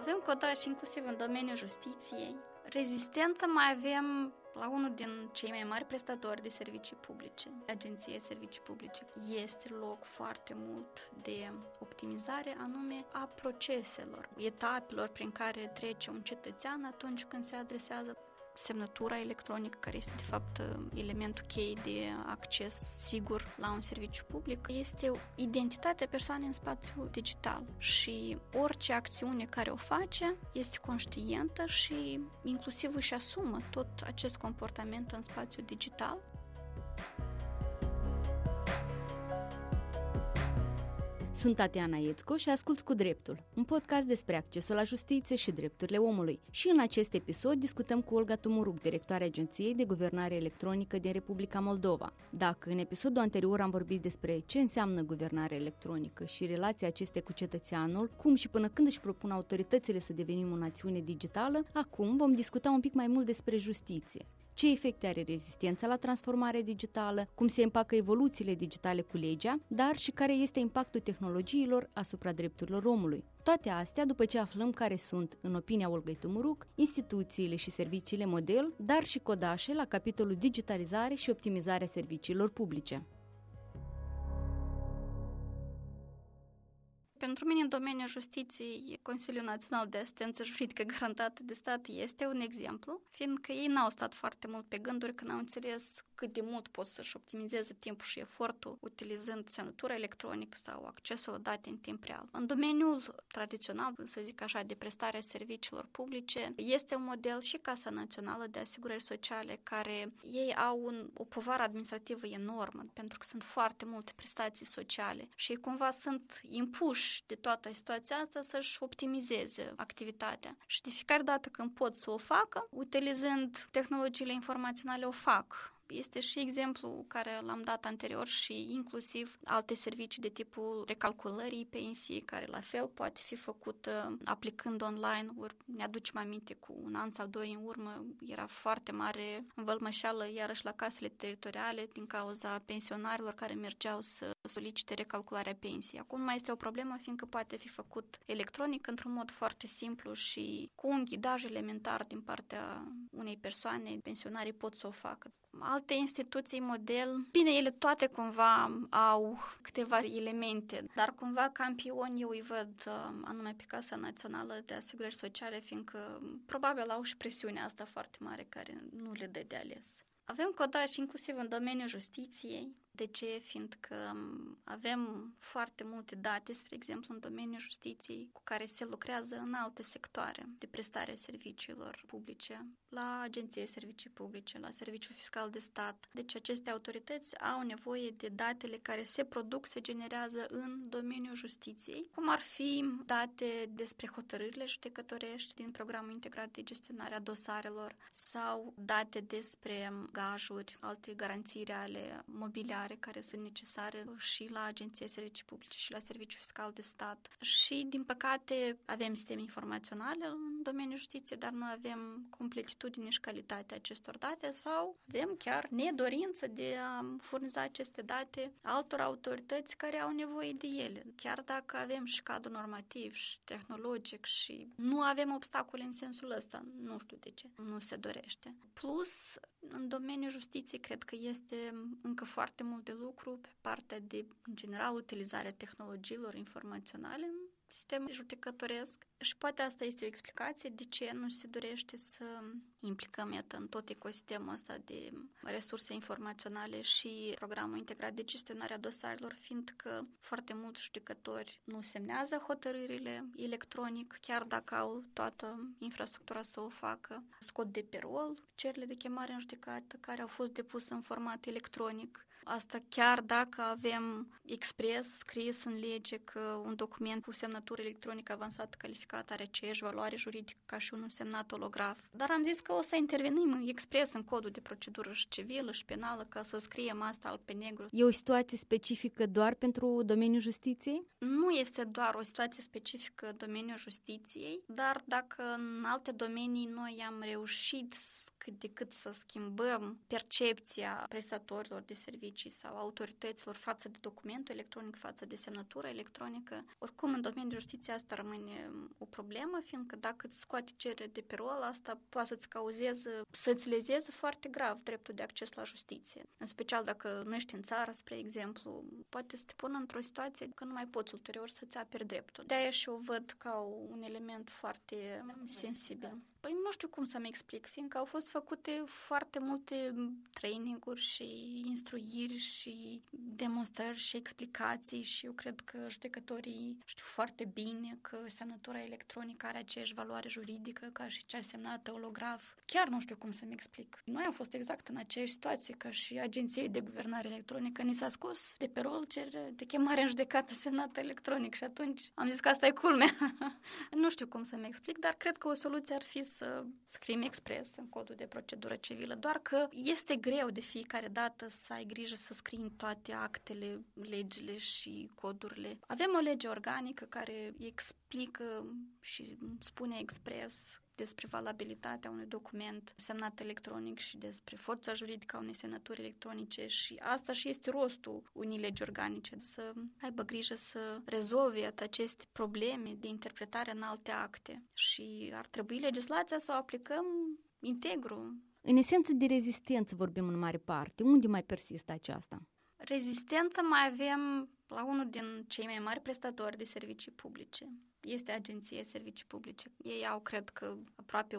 Avem codași inclusiv în domeniul justiției. Rezistență mai avem la unul din cei mai mari prestatori de servicii publice, Agenția Servicii Publice. Este loc foarte mult de optimizare, anume a proceselor, etapelor prin care trece un cetățean atunci când se adresează semnătura electronică, care este de fapt elementul chei de acces sigur la un serviciu public, este identitatea persoanei în spațiu digital. Și orice acțiune care o face este conștientă și inclusiv își asumă tot acest comportament în spațiu digital Sunt Tatiana Iețco și ascult cu dreptul, un podcast despre accesul la justiție și drepturile omului. Și în acest episod discutăm cu Olga Tumuruc, directoarea Agenției de Guvernare Electronică din Republica Moldova. Dacă în episodul anterior am vorbit despre ce înseamnă guvernare electronică și relația acestea cu cetățeanul, cum și până când își propun autoritățile să devenim o națiune digitală, acum vom discuta un pic mai mult despre justiție ce efecte are rezistența la transformare digitală, cum se împacă evoluțiile digitale cu legea, dar și care este impactul tehnologiilor asupra drepturilor omului. Toate astea după ce aflăm care sunt, în opinia Olgăi Tumuruc, instituțiile și serviciile model, dar și codașe la capitolul digitalizare și optimizare serviciilor publice. Pentru mine, în domeniul justiției, Consiliul Național de Asistență Juridică Garantată de Stat este un exemplu, fiindcă ei n-au stat foarte mult pe gânduri când au înțeles cât de mult pot să-și optimizeze timpul și efortul utilizând semnătura electronică sau accesul la date în timp real. În domeniul tradițional, să zic așa, de prestare serviciilor publice, este un model și Casa Națională de Asigurări Sociale, care ei au un, o povară administrativă enormă, pentru că sunt foarte multe prestații sociale și cumva sunt impuși de toată situația asta să-și optimizeze activitatea. Și de fiecare dată când pot să o facă, utilizând tehnologiile informaționale, o fac este și exemplu care l-am dat anterior și inclusiv alte servicii de tipul recalculării pensii, care la fel poate fi făcut aplicând online. Ori ne aducem aminte cu un an sau doi în urmă, era foarte mare învălmășeală iarăși la casele teritoriale din cauza pensionarilor care mergeau să solicite recalcularea pensiei. Acum mai este o problemă fiindcă poate fi făcut electronic într-un mod foarte simplu și cu un ghidaj elementar din partea unei persoane, pensionarii pot să o facă alte instituții model, bine, ele toate cumva au câteva elemente, dar cumva campioni eu îi văd uh, anume pe Casa Națională de Asigurări Sociale, fiindcă probabil au și presiunea asta foarte mare care nu le dă de ales. Avem codași inclusiv în domeniul justiției, de ce? Fiindcă avem foarte multe date, spre exemplu, în domeniul justiției, cu care se lucrează în alte sectoare de prestare a serviciilor publice, la Agenție Servicii Publice, la Serviciul Fiscal de Stat. Deci aceste autorități au nevoie de datele care se produc, se generează în domeniul justiției, cum ar fi date despre hotărârile judecătorești din programul integrat de gestionare a dosarelor sau date despre gajuri, alte garanții ale mobiliare formare care sunt necesare și la Agenția Servicii Publice și la Serviciul Fiscal de Stat. Și, din păcate, avem sisteme informaționale în domeniul justiției, dar nu avem completitudine și calitatea acestor date sau avem chiar nedorință de a furniza aceste date altor autorități care au nevoie de ele. Chiar dacă avem și cadru normativ și tehnologic și nu avem obstacole în sensul ăsta, nu știu de ce, nu se dorește. Plus, în domeniul justiției, cred că este încă foarte mult de lucru pe partea de, în general, utilizarea tehnologiilor informaționale în sistem judecătoresc și poate asta este o explicație de ce nu se dorește să implicăm, iată, în tot ecosistemul ăsta de resurse informaționale și programul integrat de gestionare a dosarelor, fiindcă foarte mulți judecători nu semnează hotărârile electronic, chiar dacă au toată infrastructura să o facă. Scot de pe rol cererile de chemare în judecată care au fost depuse în format electronic. Asta chiar dacă avem expres scris în lege că un document cu semnătură electronică avansată calificată are aceeași valoare juridică ca și un semnat holograf. Dar am zis că o să intervenim expres în codul de procedură și civilă și penală ca să scriem asta al pe negru. E o situație specifică doar pentru domeniul justiției? Nu este doar o situație specifică domeniul justiției, dar dacă în alte domenii noi am reușit cât de cât să schimbăm percepția prestatorilor de servicii servicii sau autorităților față de documentul electronic, față de semnătură electronică. Oricum, în domeniul justiției asta rămâne o problemă, fiindcă dacă îți scoate cerere de pe rol, asta poate să-ți cauzeze, să-ți lezeze foarte grav dreptul de acces la justiție. În special dacă nu ești în țară, spre exemplu, poate să te pună într-o situație că nu mai poți ulterior să-ți aperi dreptul. De-aia și o văd ca un element foarte sensibil. Păi nu știu cum să-mi explic, fiindcă au fost făcute foarte multe traininguri și instruiri și demonstrări și explicații și eu cred că judecătorii știu foarte bine că semnătura electronică are aceeași valoare juridică ca și cea semnată holograf. Chiar nu știu cum să-mi explic. Noi am fost exact în aceeași situație ca și agenției de guvernare electronică. Ni s-a scos de pe rol cerere de chemare în judecată semnată electronic și atunci am zis că asta e culmea. nu știu cum să-mi explic, dar cred că o soluție ar fi să scriem expres în codul de procedură civilă, doar că este greu de fiecare dată să ai grijă să scrii în toate actele, legile și codurile. Avem o lege organică care explică și spune expres despre valabilitatea unui document semnat electronic și despre forța juridică a unei semnături electronice și asta și este rostul unei legi organice, să aibă grijă să rezolve aceste probleme de interpretare în alte acte și ar trebui legislația să o aplicăm integru. În esență de rezistență vorbim în mare parte. Unde mai persistă aceasta? Rezistență mai avem la unul din cei mai mari prestatori de servicii publice, este agenție servicii publice. Ei au, cred că, aproape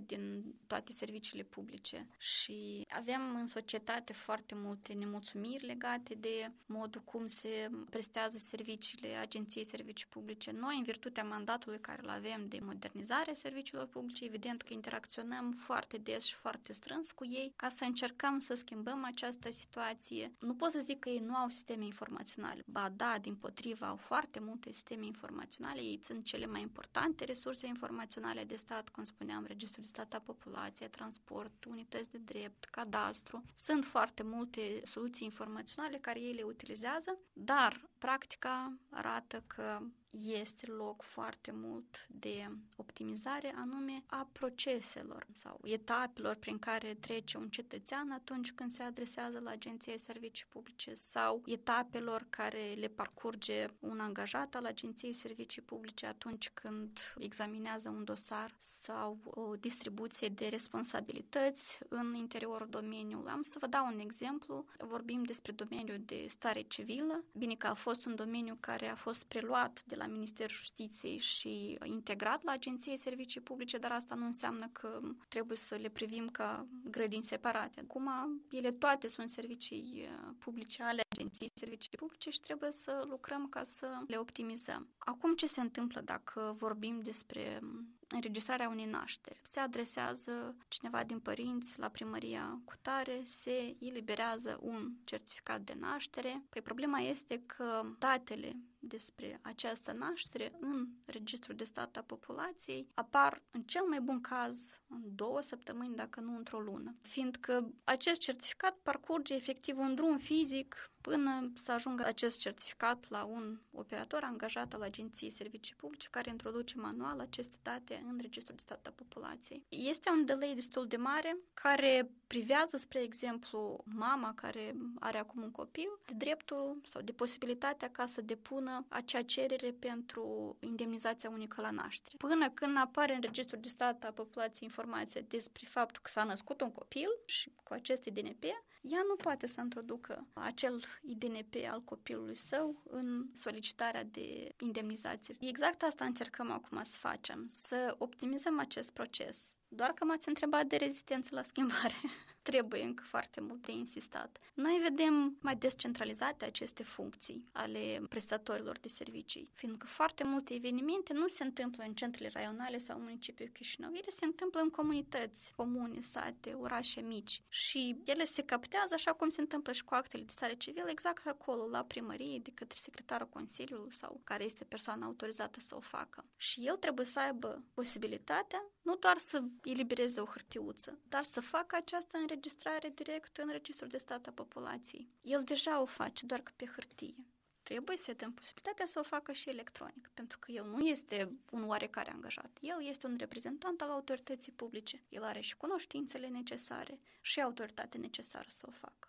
80% din toate serviciile publice și avem în societate foarte multe nemulțumiri legate de modul cum se prestează serviciile agenției servicii publice. Noi, în virtutea mandatului care îl avem de modernizare a serviciilor publice, evident că interacționăm foarte des și foarte strâns cu ei ca să încercăm să schimbăm această situație. Nu pot să zic că ei nu au sisteme informaționale. Ba da, din potriva, au foarte multe sisteme informaționale informaționale, ei sunt cele mai importante resurse informaționale de stat, cum spuneam, registrul de stat a populației, transport, unități de drept, cadastru. Sunt foarte multe soluții informaționale care ei le utilizează, dar practica arată că este loc foarte mult de optimizare, anume a proceselor sau etapelor prin care trece un cetățean atunci când se adresează la Agenția Servicii Publice sau etapelor care le parcurge un angajat al Agenției Servicii Publice atunci când examinează un dosar sau o distribuție de responsabilități în interiorul domeniului. Am să vă dau un exemplu. Vorbim despre domeniul de stare civilă. Bine că a fost un domeniu care a fost preluat de la la Ministerul Justiției și integrat la Agenției Servicii Publice, dar asta nu înseamnă că trebuie să le privim ca grădini separate. Acum, ele toate sunt servicii uh, publice ale Agenției Servicii Publice și trebuie să lucrăm ca să le optimizăm. Acum, ce se întâmplă dacă vorbim despre înregistrarea unei nașteri. Se adresează cineva din părinți la primăria cu tare, se eliberează un certificat de naștere. Păi problema este că datele despre această naștere în registrul de stat a populației apar în cel mai bun caz în două săptămâni, dacă nu într-o lună. Fiindcă acest certificat parcurge efectiv un drum fizic până să ajungă acest certificat la un operator angajat al Agenției Servicii Publice care introduce manual aceste date în Registrul de Stat a Populației. Este un delay destul de mare care privează, spre exemplu, mama care are acum un copil de dreptul sau de posibilitatea ca să depună acea cerere pentru indemnizația unică la naștere. Până când apare în Registrul de Stat a Populației informația despre faptul că s-a născut un copil și cu acest IDNP, ea nu poate să introducă acel IDNP al copilului său în solicitarea de indemnizație. Exact asta încercăm acum să facem, să optimizăm acest proces. Doar că m-ați întrebat de rezistență la schimbare. Trebuie încă foarte mult de insistat. Noi vedem mai descentralizate aceste funcții ale prestatorilor de servicii, fiindcă foarte multe evenimente nu se întâmplă în centrele raionale sau municipiul Chișinău, ele se întâmplă în comunități, comune, sate, orașe mici și ele se captează așa cum se întâmplă și cu actele de stare civilă, exact acolo, la primărie, de către secretarul Consiliului sau care este persoana autorizată să o facă. Și el trebuie să aibă posibilitatea nu doar să elibereze o hârtiuță, dar să facă această înregistrare direct în Registrul de Stat a Populației. El deja o face, doar că pe hârtie. Trebuie să dăm posibilitatea să o facă și electronic, pentru că el nu este un oarecare angajat. El este un reprezentant al autorității publice. El are și cunoștințele necesare și autoritatea necesară să o facă.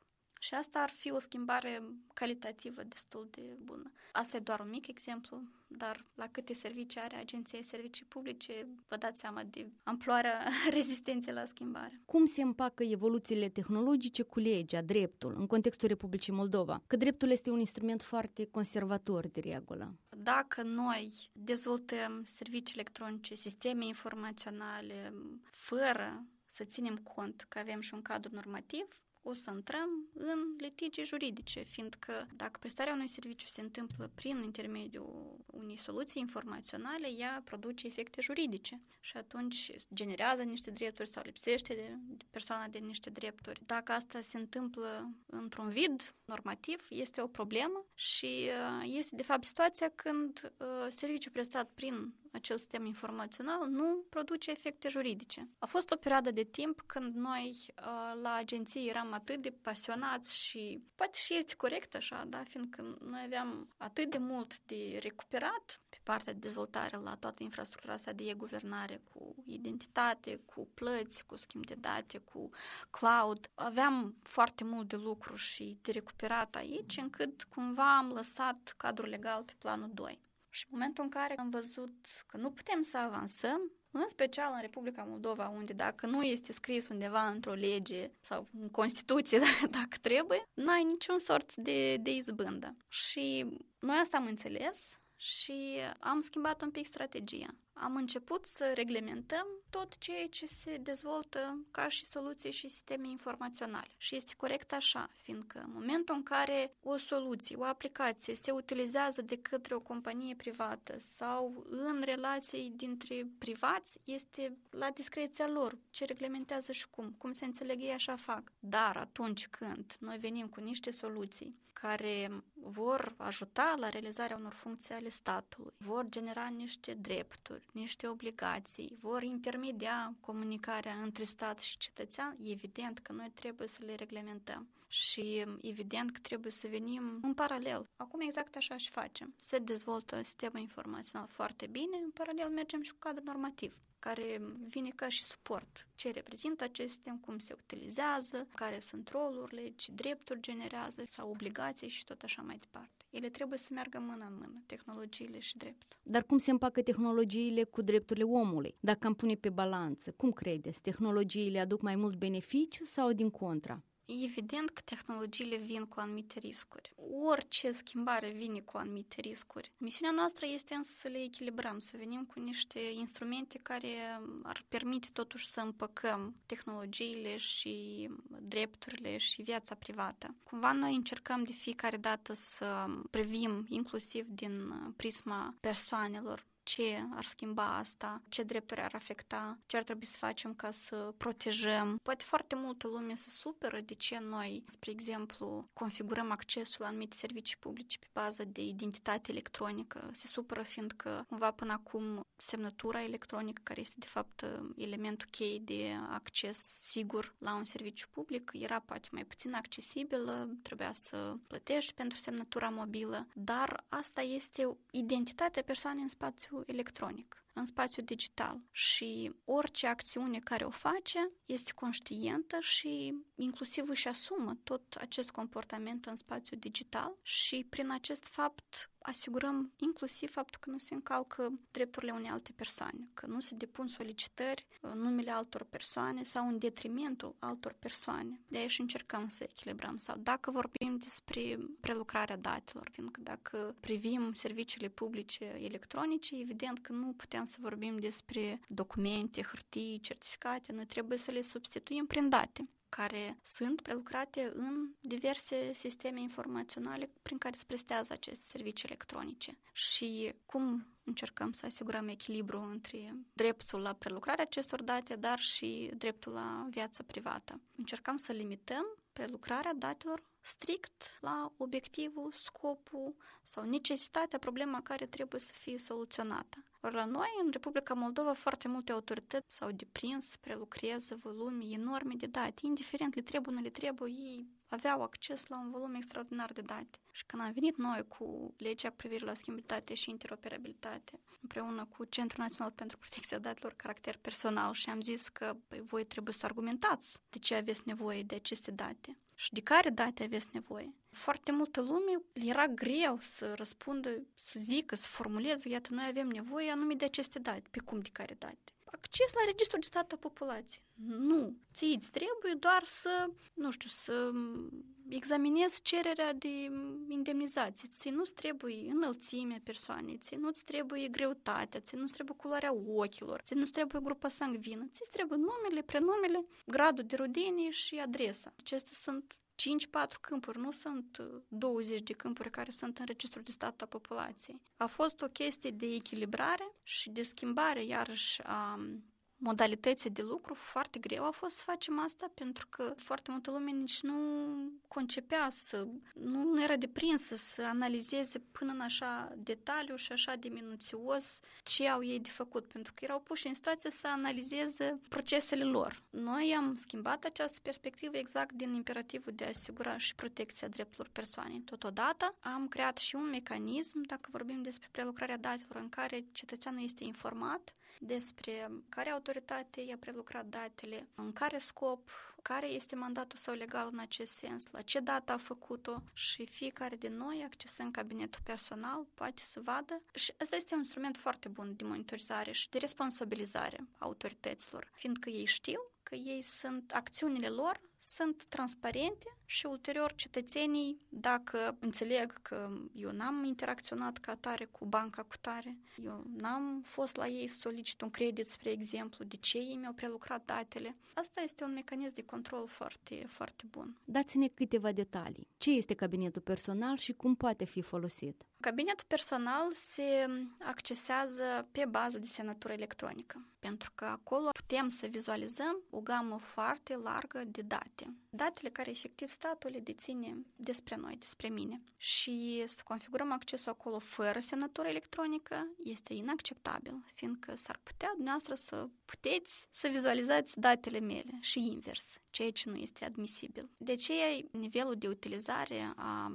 Și asta ar fi o schimbare calitativă destul de bună. Asta e doar un mic exemplu, dar la câte servicii are Agenția Servicii Publice, vă dați seama de amploarea rezistenței la schimbare. Cum se împacă evoluțiile tehnologice cu legea, dreptul, în contextul Republicii Moldova? Că dreptul este un instrument foarte conservator de regulă. Dacă noi dezvoltăm servicii electronice, sisteme informaționale, fără să ținem cont că avem și un cadru normativ, o să intrăm în litigi juridice, fiindcă dacă prestarea unui serviciu se întâmplă prin intermediul unei soluții informaționale, ea produce efecte juridice și atunci generează niște drepturi sau lipsește de persoana de niște drepturi. Dacă asta se întâmplă într-un vid normativ, este o problemă și uh, este de fapt situația când uh, serviciul prestat prin acel sistem informațional nu produce efecte juridice. A fost o perioadă de timp când noi uh, la agenție eram atât de pasionați și poate și este corect așa, da, fiindcă noi aveam atât de mult de recuperat pe partea de dezvoltare la toată infrastructura asta de e-guvernare cu identitate, cu plăți, cu schimb de date, cu cloud. Aveam foarte mult de lucru și de recuperat aici, încât cumva am lăsat cadrul legal pe planul 2. Și în momentul în care am văzut că nu putem să avansăm, în special în Republica Moldova, unde dacă nu este scris undeva într-o lege sau în Constituție, dacă trebuie, n-ai niciun sort de, de izbândă. Și noi asta am înțeles și am schimbat un pic strategia am început să reglementăm tot ceea ce se dezvoltă ca și soluții și sisteme informaționale. Și este corect așa, fiindcă în momentul în care o soluție, o aplicație se utilizează de către o companie privată sau în relații dintre privați, este la discreția lor ce reglementează și cum. Cum se înțeleg ei, așa fac. Dar atunci când noi venim cu niște soluții care vor ajuta la realizarea unor funcții ale statului, vor genera niște drepturi, niște obligații, vor intermedia comunicarea între stat și cetățean, evident că noi trebuie să le reglementăm și evident că trebuie să venim în paralel. Acum exact așa și facem. Se dezvoltă sistemul informațional foarte bine, în paralel mergem și cu cadrul normativ care vine ca și suport. Ce reprezintă acest sistem, cum se utilizează, care sunt rolurile, ce drepturi generează sau obligații și tot așa mai departe. Ele trebuie să meargă mână în mână, tehnologiile și dreptul. Dar cum se împacă tehnologiile cu drepturile omului? Dacă am pune pe balanță, cum credeți? Tehnologiile aduc mai mult beneficiu sau din contra? Evident că tehnologiile vin cu anumite riscuri. Orice schimbare vine cu anumite riscuri. Misiunea noastră este însă să le echilibrăm, să venim cu niște instrumente care ar permite totuși să împăcăm tehnologiile și drepturile și viața privată. Cumva noi încercăm de fiecare dată să privim inclusiv din prisma persoanelor ce ar schimba asta, ce drepturi ar afecta, ce ar trebui să facem ca să protejăm. Poate foarte multă lume se superă de ce noi, spre exemplu, configurăm accesul la anumite servicii publice pe bază de identitate electronică. Se supără fiindcă cumva până acum semnătura electronică, care este de fapt elementul chei de acces sigur la un serviciu public, era poate mai puțin accesibilă, trebuia să plătești pentru semnătura mobilă, dar asta este identitatea persoanei în spațiu electronic în spațiu digital și orice acțiune care o face este conștientă și inclusiv își asumă tot acest comportament în spațiu digital și prin acest fapt asigurăm inclusiv faptul că nu se încalcă drepturile unei alte persoane, că nu se depun solicitări în numele altor persoane sau în detrimentul altor persoane. De aici încercăm să echilibrăm. Sau dacă vorbim despre prelucrarea datelor, fiindcă dacă privim serviciile publice electronice, evident că nu putem să vorbim despre documente, hârtii, certificate, noi trebuie să le substituim prin date care sunt prelucrate în diverse sisteme informaționale prin care se prestează aceste servicii electronice. Și cum încercăm să asigurăm echilibru între dreptul la prelucrarea acestor date, dar și dreptul la viață privată. Încercăm să limităm prelucrarea datelor strict la obiectivul, scopul sau necesitatea, problema care trebuie să fie soluționată. Ori la noi, în Republica Moldova, foarte multe autorități s-au deprins, prelucrează volume enorme de date, indiferent le trebuie, nu le trebuie, ei aveau acces la un volum extraordinar de date. Și când am venit noi cu legea cu privire la schimbabilitate și interoperabilitate, împreună cu Centrul Național pentru Protecția Datelor Caracter Personal și am zis că păi, voi trebuie să argumentați de ce aveți nevoie de aceste date și de care date aveți nevoie. Foarte multă lume era greu să răspundă, să zică, să formuleze, iată, noi avem nevoie anume de aceste date. Pe cum de care date? Acces la registrul de stat a populației. Nu. Ție îți trebuie doar să, nu știu, să examinezi cererea de indemnizație. Ți nu-ți trebuie înălțimea persoanei, ți nu-ți trebuie greutatea, ți nu-ți trebuie culoarea ochilor, ți nu-ți trebuie grupa sanguină, ți trebuie numele, prenumele, gradul de rudenie și adresa. Acestea sunt 5-4 câmpuri, nu sunt 20 de câmpuri care sunt în registrul de stat a populației. A fost o chestie de echilibrare și de schimbare, iarăși, a modalității de lucru, foarte greu a fost să facem asta pentru că foarte multă lume nici nu concepea să, nu, nu era deprinsă să analizeze până în așa detaliu și așa de minuțios ce au ei de făcut, pentru că erau puși în situație să analizeze procesele lor. Noi am schimbat această perspectivă exact din imperativul de a asigura și protecția drepturilor persoanei. Totodată am creat și un mecanism, dacă vorbim despre prelucrarea datelor, în care cetățeanul este informat despre care autoritate i-a prelucrat datele, în care scop, care este mandatul său legal în acest sens, la ce dată a făcut-o și fiecare din noi, accesând cabinetul personal, poate să vadă. Și asta este un instrument foarte bun de monitorizare și de responsabilizare a autorităților, fiindcă ei știu că ei sunt, acțiunile lor sunt transparente și ulterior cetățenii, dacă înțeleg că eu n-am interacționat ca tare cu banca cu tare, eu n-am fost la ei să solicit un credit, spre exemplu, de ce ei mi-au prelucrat datele, asta este un mecanism de control foarte, foarte bun. Dați-ne câteva detalii. Ce este cabinetul personal și cum poate fi folosit? Cabinetul personal se accesează pe bază de semnătură electronică, pentru că acolo putem să vizualizăm o gamă foarte largă de date. Datele care efectiv statul le deține despre noi, despre mine. Și să configurăm accesul acolo fără semnătură electronică este inacceptabil, fiindcă s-ar putea dumneavoastră să puteți să vizualizați datele mele și invers, ceea ce nu este admisibil. De aceea, nivelul de utilizare a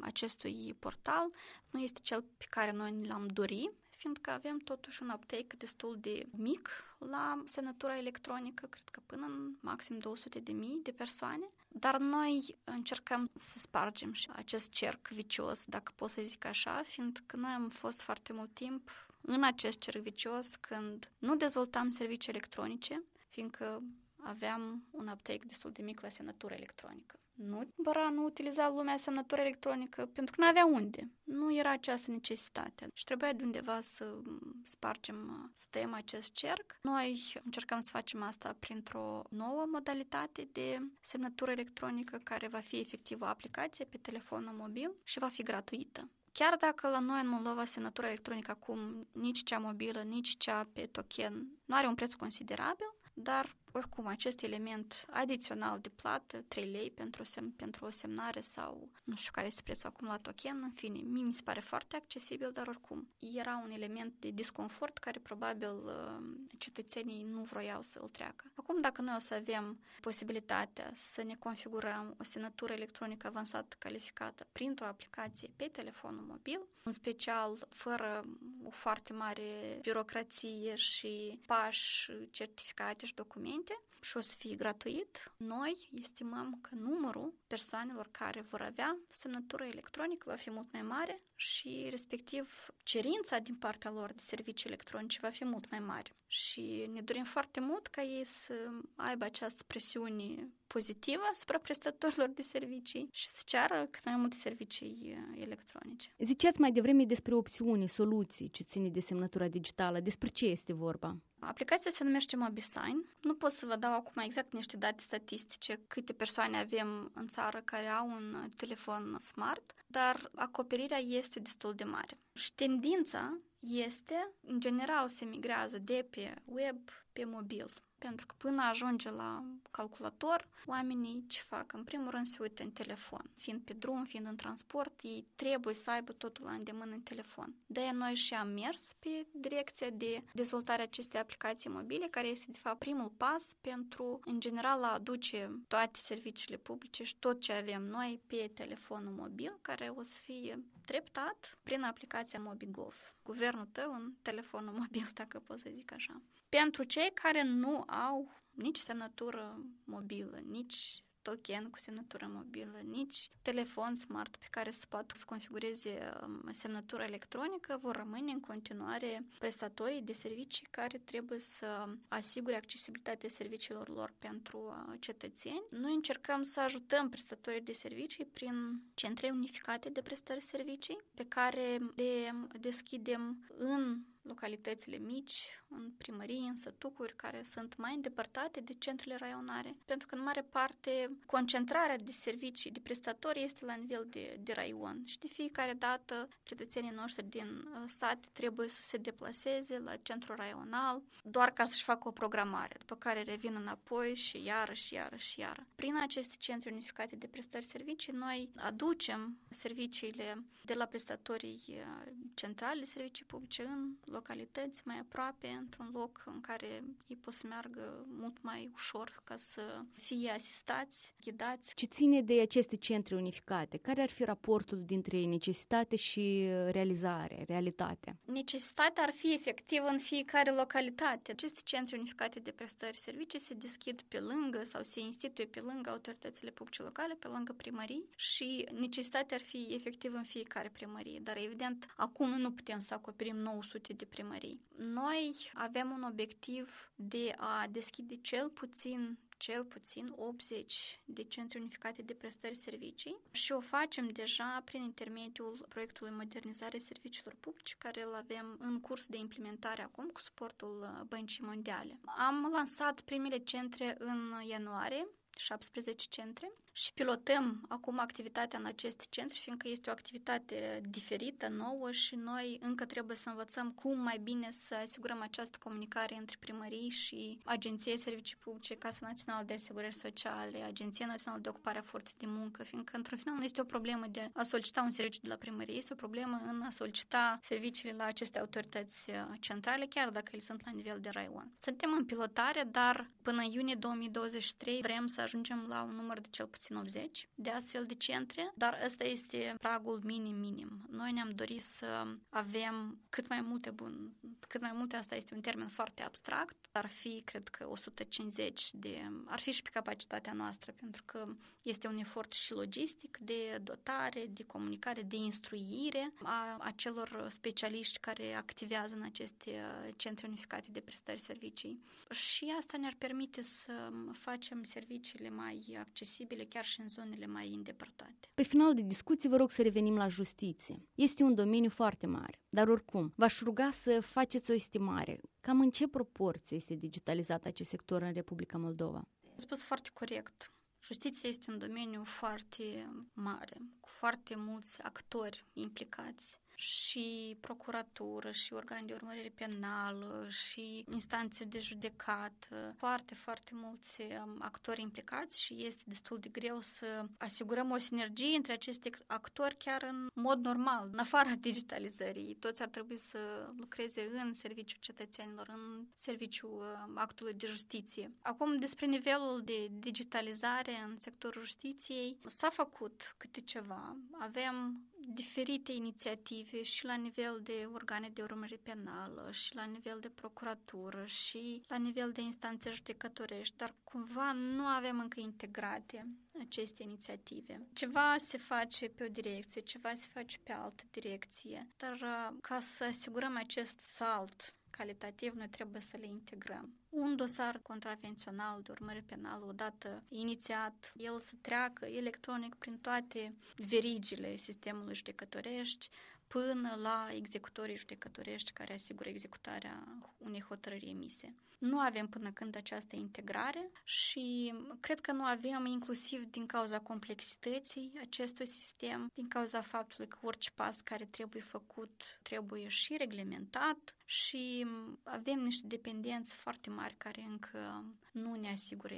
acestui portal nu este cel pe care noi l-am dori, fiindcă avem totuși un uptake destul de mic la semnătura electronică, cred că până în maxim 200 de mii de persoane, dar noi încercăm să spargem și acest cerc vicios, dacă pot să zic așa, fiindcă noi am fost foarte mult timp în acest cerc vicios când nu dezvoltam servicii electronice, fiindcă aveam un uptake destul de mic la semnătură electronică. Nu cumpăra, nu utiliza lumea semnătură electronică pentru că nu avea unde. Nu era această necesitate și trebuia de undeva să spargem, să tăiem acest cerc. Noi încercăm să facem asta printr-o nouă modalitate de semnătură electronică care va fi efectiv o aplicație pe telefonul mobil și va fi gratuită. Chiar dacă la noi în Moldova semnătura electronică acum nici cea mobilă, nici cea pe token nu are un preț considerabil, dar oricum acest element adițional de plată, 3 lei pentru, sem- pentru o semnare sau nu știu care este prețul acum la token, în fine, mie mi se pare foarte accesibil, dar oricum era un element de disconfort care probabil uh, cetățenii nu vroiau să-l treacă. Acum, dacă noi o să avem posibilitatea să ne configurăm o semnătură electronică avansată calificată printr-o aplicație pe telefonul mobil, în special fără o foarte mare birocrație și pași certificate și documente, înainte și o să fie gratuit, noi estimăm că numărul persoanelor care vor avea semnătură electronică va fi mult mai mare și respectiv cerința din partea lor de servicii electronice va fi mult mai mare. Și ne dorim foarte mult ca ei să aibă această presiune pozitivă asupra prestatorilor de servicii și să ceară cât mai multe servicii uh, electronice. Ziceați mai devreme despre opțiuni, soluții ce ține de semnătura digitală. Despre ce este vorba? Aplicația se numește MobiSign. Nu pot să vă dau acum exact niște date statistice, câte persoane avem în țară care au un telefon smart, dar acoperirea este destul de mare. Și tendința este, în general, se migrează de pe web pe mobil pentru că până ajunge la calculator, oamenii ce fac? În primul rând se uită în telefon. Fiind pe drum, fiind în transport, ei trebuie să aibă totul la îndemână în telefon. De-aia noi și am mers pe direcția de dezvoltare acestei aplicații mobile, care este de fapt primul pas pentru, în general, a aduce toate serviciile publice și tot ce avem noi pe telefonul mobil, care o să fie treptat prin aplicația MobiGov. Guvernul tău în telefonul mobil, dacă pot să zic așa. Pentru cei care nu au nici semnătură mobilă, nici token cu semnătură mobilă, nici telefon smart pe care să poată să configureze um, semnătura electronică, vor rămâne în continuare prestatorii de servicii care trebuie să asigure accesibilitatea serviciilor lor pentru uh, cetățeni. Noi încercăm să ajutăm prestatorii de servicii prin centre unificate de prestări servicii pe care le deschidem în localitățile mici, în primării, în sătucuri, care sunt mai îndepărtate de centrele raionare, pentru că în mare parte concentrarea de servicii, de prestatori este la nivel de, de raion și de fiecare dată cetățenii noștri din uh, sat trebuie să se deplaseze la centrul raional doar ca să-și facă o programare, după care revin înapoi și iară și iară și iară. Prin aceste centre unificate de prestări servicii, noi aducem serviciile de la prestatorii uh, centrali de servicii publice în localități mai aproape, într-un loc în care ei pot să meargă mult mai ușor ca să fie asistați, ghidați. Ce ține de aceste centre unificate? Care ar fi raportul dintre necesitate și realizare, realitate? Necesitatea ar fi efectiv în fiecare localitate. Aceste centre unificate de prestări servicii se deschid pe lângă sau se instituie pe lângă autoritățile publice locale, pe lângă primării și necesitatea ar fi efectiv în fiecare primărie. Dar evident, acum nu putem să acoperim 900 de primării. Noi avem un obiectiv de a deschide cel puțin cel puțin 80 de centre unificate de prestări servicii și o facem deja prin intermediul proiectului Modernizare Serviciilor Publice, care îl avem în curs de implementare acum cu suportul Băncii Mondiale. Am lansat primele centre în ianuarie 17 centre și pilotăm acum activitatea în aceste centre, fiindcă este o activitate diferită, nouă și noi încă trebuie să învățăm cum mai bine să asigurăm această comunicare între primării și Agenția Servicii Publice, Casa Națională de Asigurări Sociale, Agenția Națională de Ocupare a Forței de Muncă, fiindcă într-un final nu este o problemă de a solicita un serviciu de la primărie, este o problemă în a solicita serviciile la aceste autorități uh, centrale, chiar dacă ele sunt la nivel de raion. Suntem în pilotare, dar până în iunie 2023 vrem să ajungem la un număr de cel puțin puțin 80 de astfel de centre, dar ăsta este pragul minim-minim. Noi ne-am dorit să avem cât mai multe bun, cât mai multe, asta este un termen foarte abstract, ar fi, cred că 150 de, ar fi și pe capacitatea noastră, pentru că este un efort și logistic de dotare, de comunicare, de instruire a acelor specialiști care activează în aceste centre unificate de prestări servicii. Și asta ne-ar permite să facem serviciile mai accesibile chiar și în zonele mai îndepărtate. Pe final de discuție vă rog să revenim la justiție. Este un domeniu foarte mare, dar oricum, v-aș ruga să faceți o estimare. Cam în ce proporție este digitalizat acest sector în Republica Moldova? A spus foarte corect. Justiția este un domeniu foarte mare, cu foarte mulți actori implicați și procuratură și organe de urmărire penală și instanțe de judecat, foarte, foarte mulți um, actori implicați și este destul de greu să asigurăm o sinergie între aceste actori chiar în mod normal, în afara digitalizării. Toți ar trebui să lucreze în serviciul cetățenilor, în serviciul um, actului de justiție. Acum, despre nivelul de digitalizare în sectorul justiției, s-a făcut câte ceva. Avem diferite inițiative și la nivel de organe de urmărire penală și la nivel de procuratură și la nivel de instanțe judecătorești, dar cumva nu avem încă integrate aceste inițiative. Ceva se face pe o direcție, ceva se face pe altă direcție, dar uh, ca să asigurăm acest salt calitativ, noi trebuie să le integrăm. Un dosar contravențional de urmări penală, odată inițiat, el să treacă electronic prin toate verigile sistemului judecătorești, până la executorii judecătorești care asigură executarea unei hotărâri emise. Nu avem până când această integrare și cred că nu avem inclusiv din cauza complexității acestui sistem, din cauza faptului că orice pas care trebuie făcut trebuie și reglementat și avem niște dependenți foarte mari care încă nu ne asigură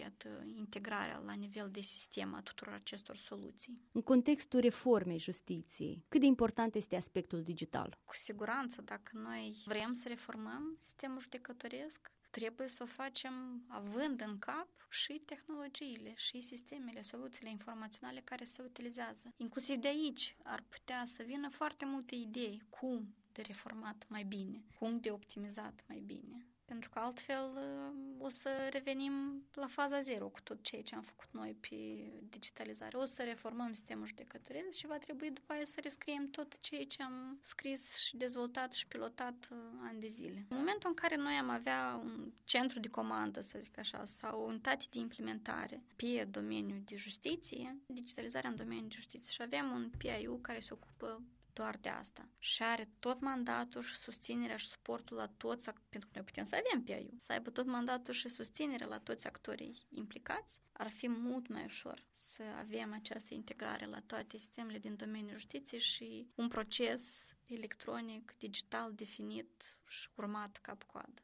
integrarea la nivel de sistem a tuturor acestor soluții. În contextul reformei justiției, cât de important este aspectul digital? Cu siguranță, dacă noi vrem să reformăm sistemul judecătoresc, trebuie să o facem având în cap și tehnologiile, și sistemele, soluțiile informaționale care se utilizează. Inclusiv de aici ar putea să vină foarte multe idei cum de reformat mai bine, cum de optimizat mai bine. Pentru că altfel uh, o să revenim la faza zero cu tot ceea ce am făcut noi pe digitalizare. O să reformăm sistemul judecătoresc și va trebui după aia să rescriem tot ceea ce am scris și dezvoltat și pilotat uh, ani de zile. În momentul în care noi am avea un centru de comandă, să zic așa, sau o unitate de implementare pe domeniul de justiție, digitalizarea în domeniul de justiție și avem un PIU care se ocupă doar de asta. Și are tot mandatul și susținerea și suportul la toți, pentru că noi putem să avem PIU, să aibă tot mandatul și susținerea la toți actorii implicați, ar fi mult mai ușor să avem această integrare la toate sistemele din domeniul justiției și un proces electronic, digital, definit și urmat cap-coadă.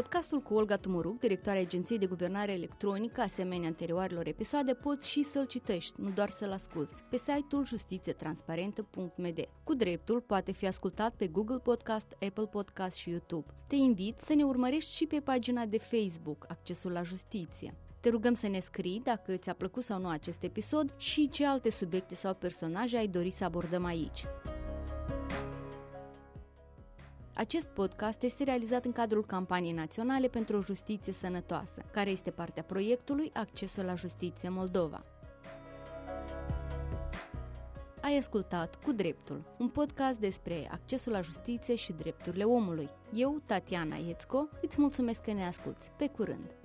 Podcastul cu Olga Tumuruc, directoarea Agenției de Guvernare Electronică, asemenea anterioarelor episoade, poți și să-l citești, nu doar să-l asculți, pe site-ul justițietransparentă.md. Cu dreptul poate fi ascultat pe Google Podcast, Apple Podcast și YouTube. Te invit să ne urmărești și pe pagina de Facebook, Accesul la Justiție. Te rugăm să ne scrii dacă ți-a plăcut sau nu acest episod și ce alte subiecte sau personaje ai dori să abordăm aici. Acest podcast este realizat în cadrul campaniei naționale pentru o justiție sănătoasă, care este partea proiectului Accesul la Justiție Moldova. Ai ascultat Cu Dreptul, un podcast despre accesul la justiție și drepturile omului. Eu, Tatiana Iețco, îți mulțumesc că ne asculți. Pe curând!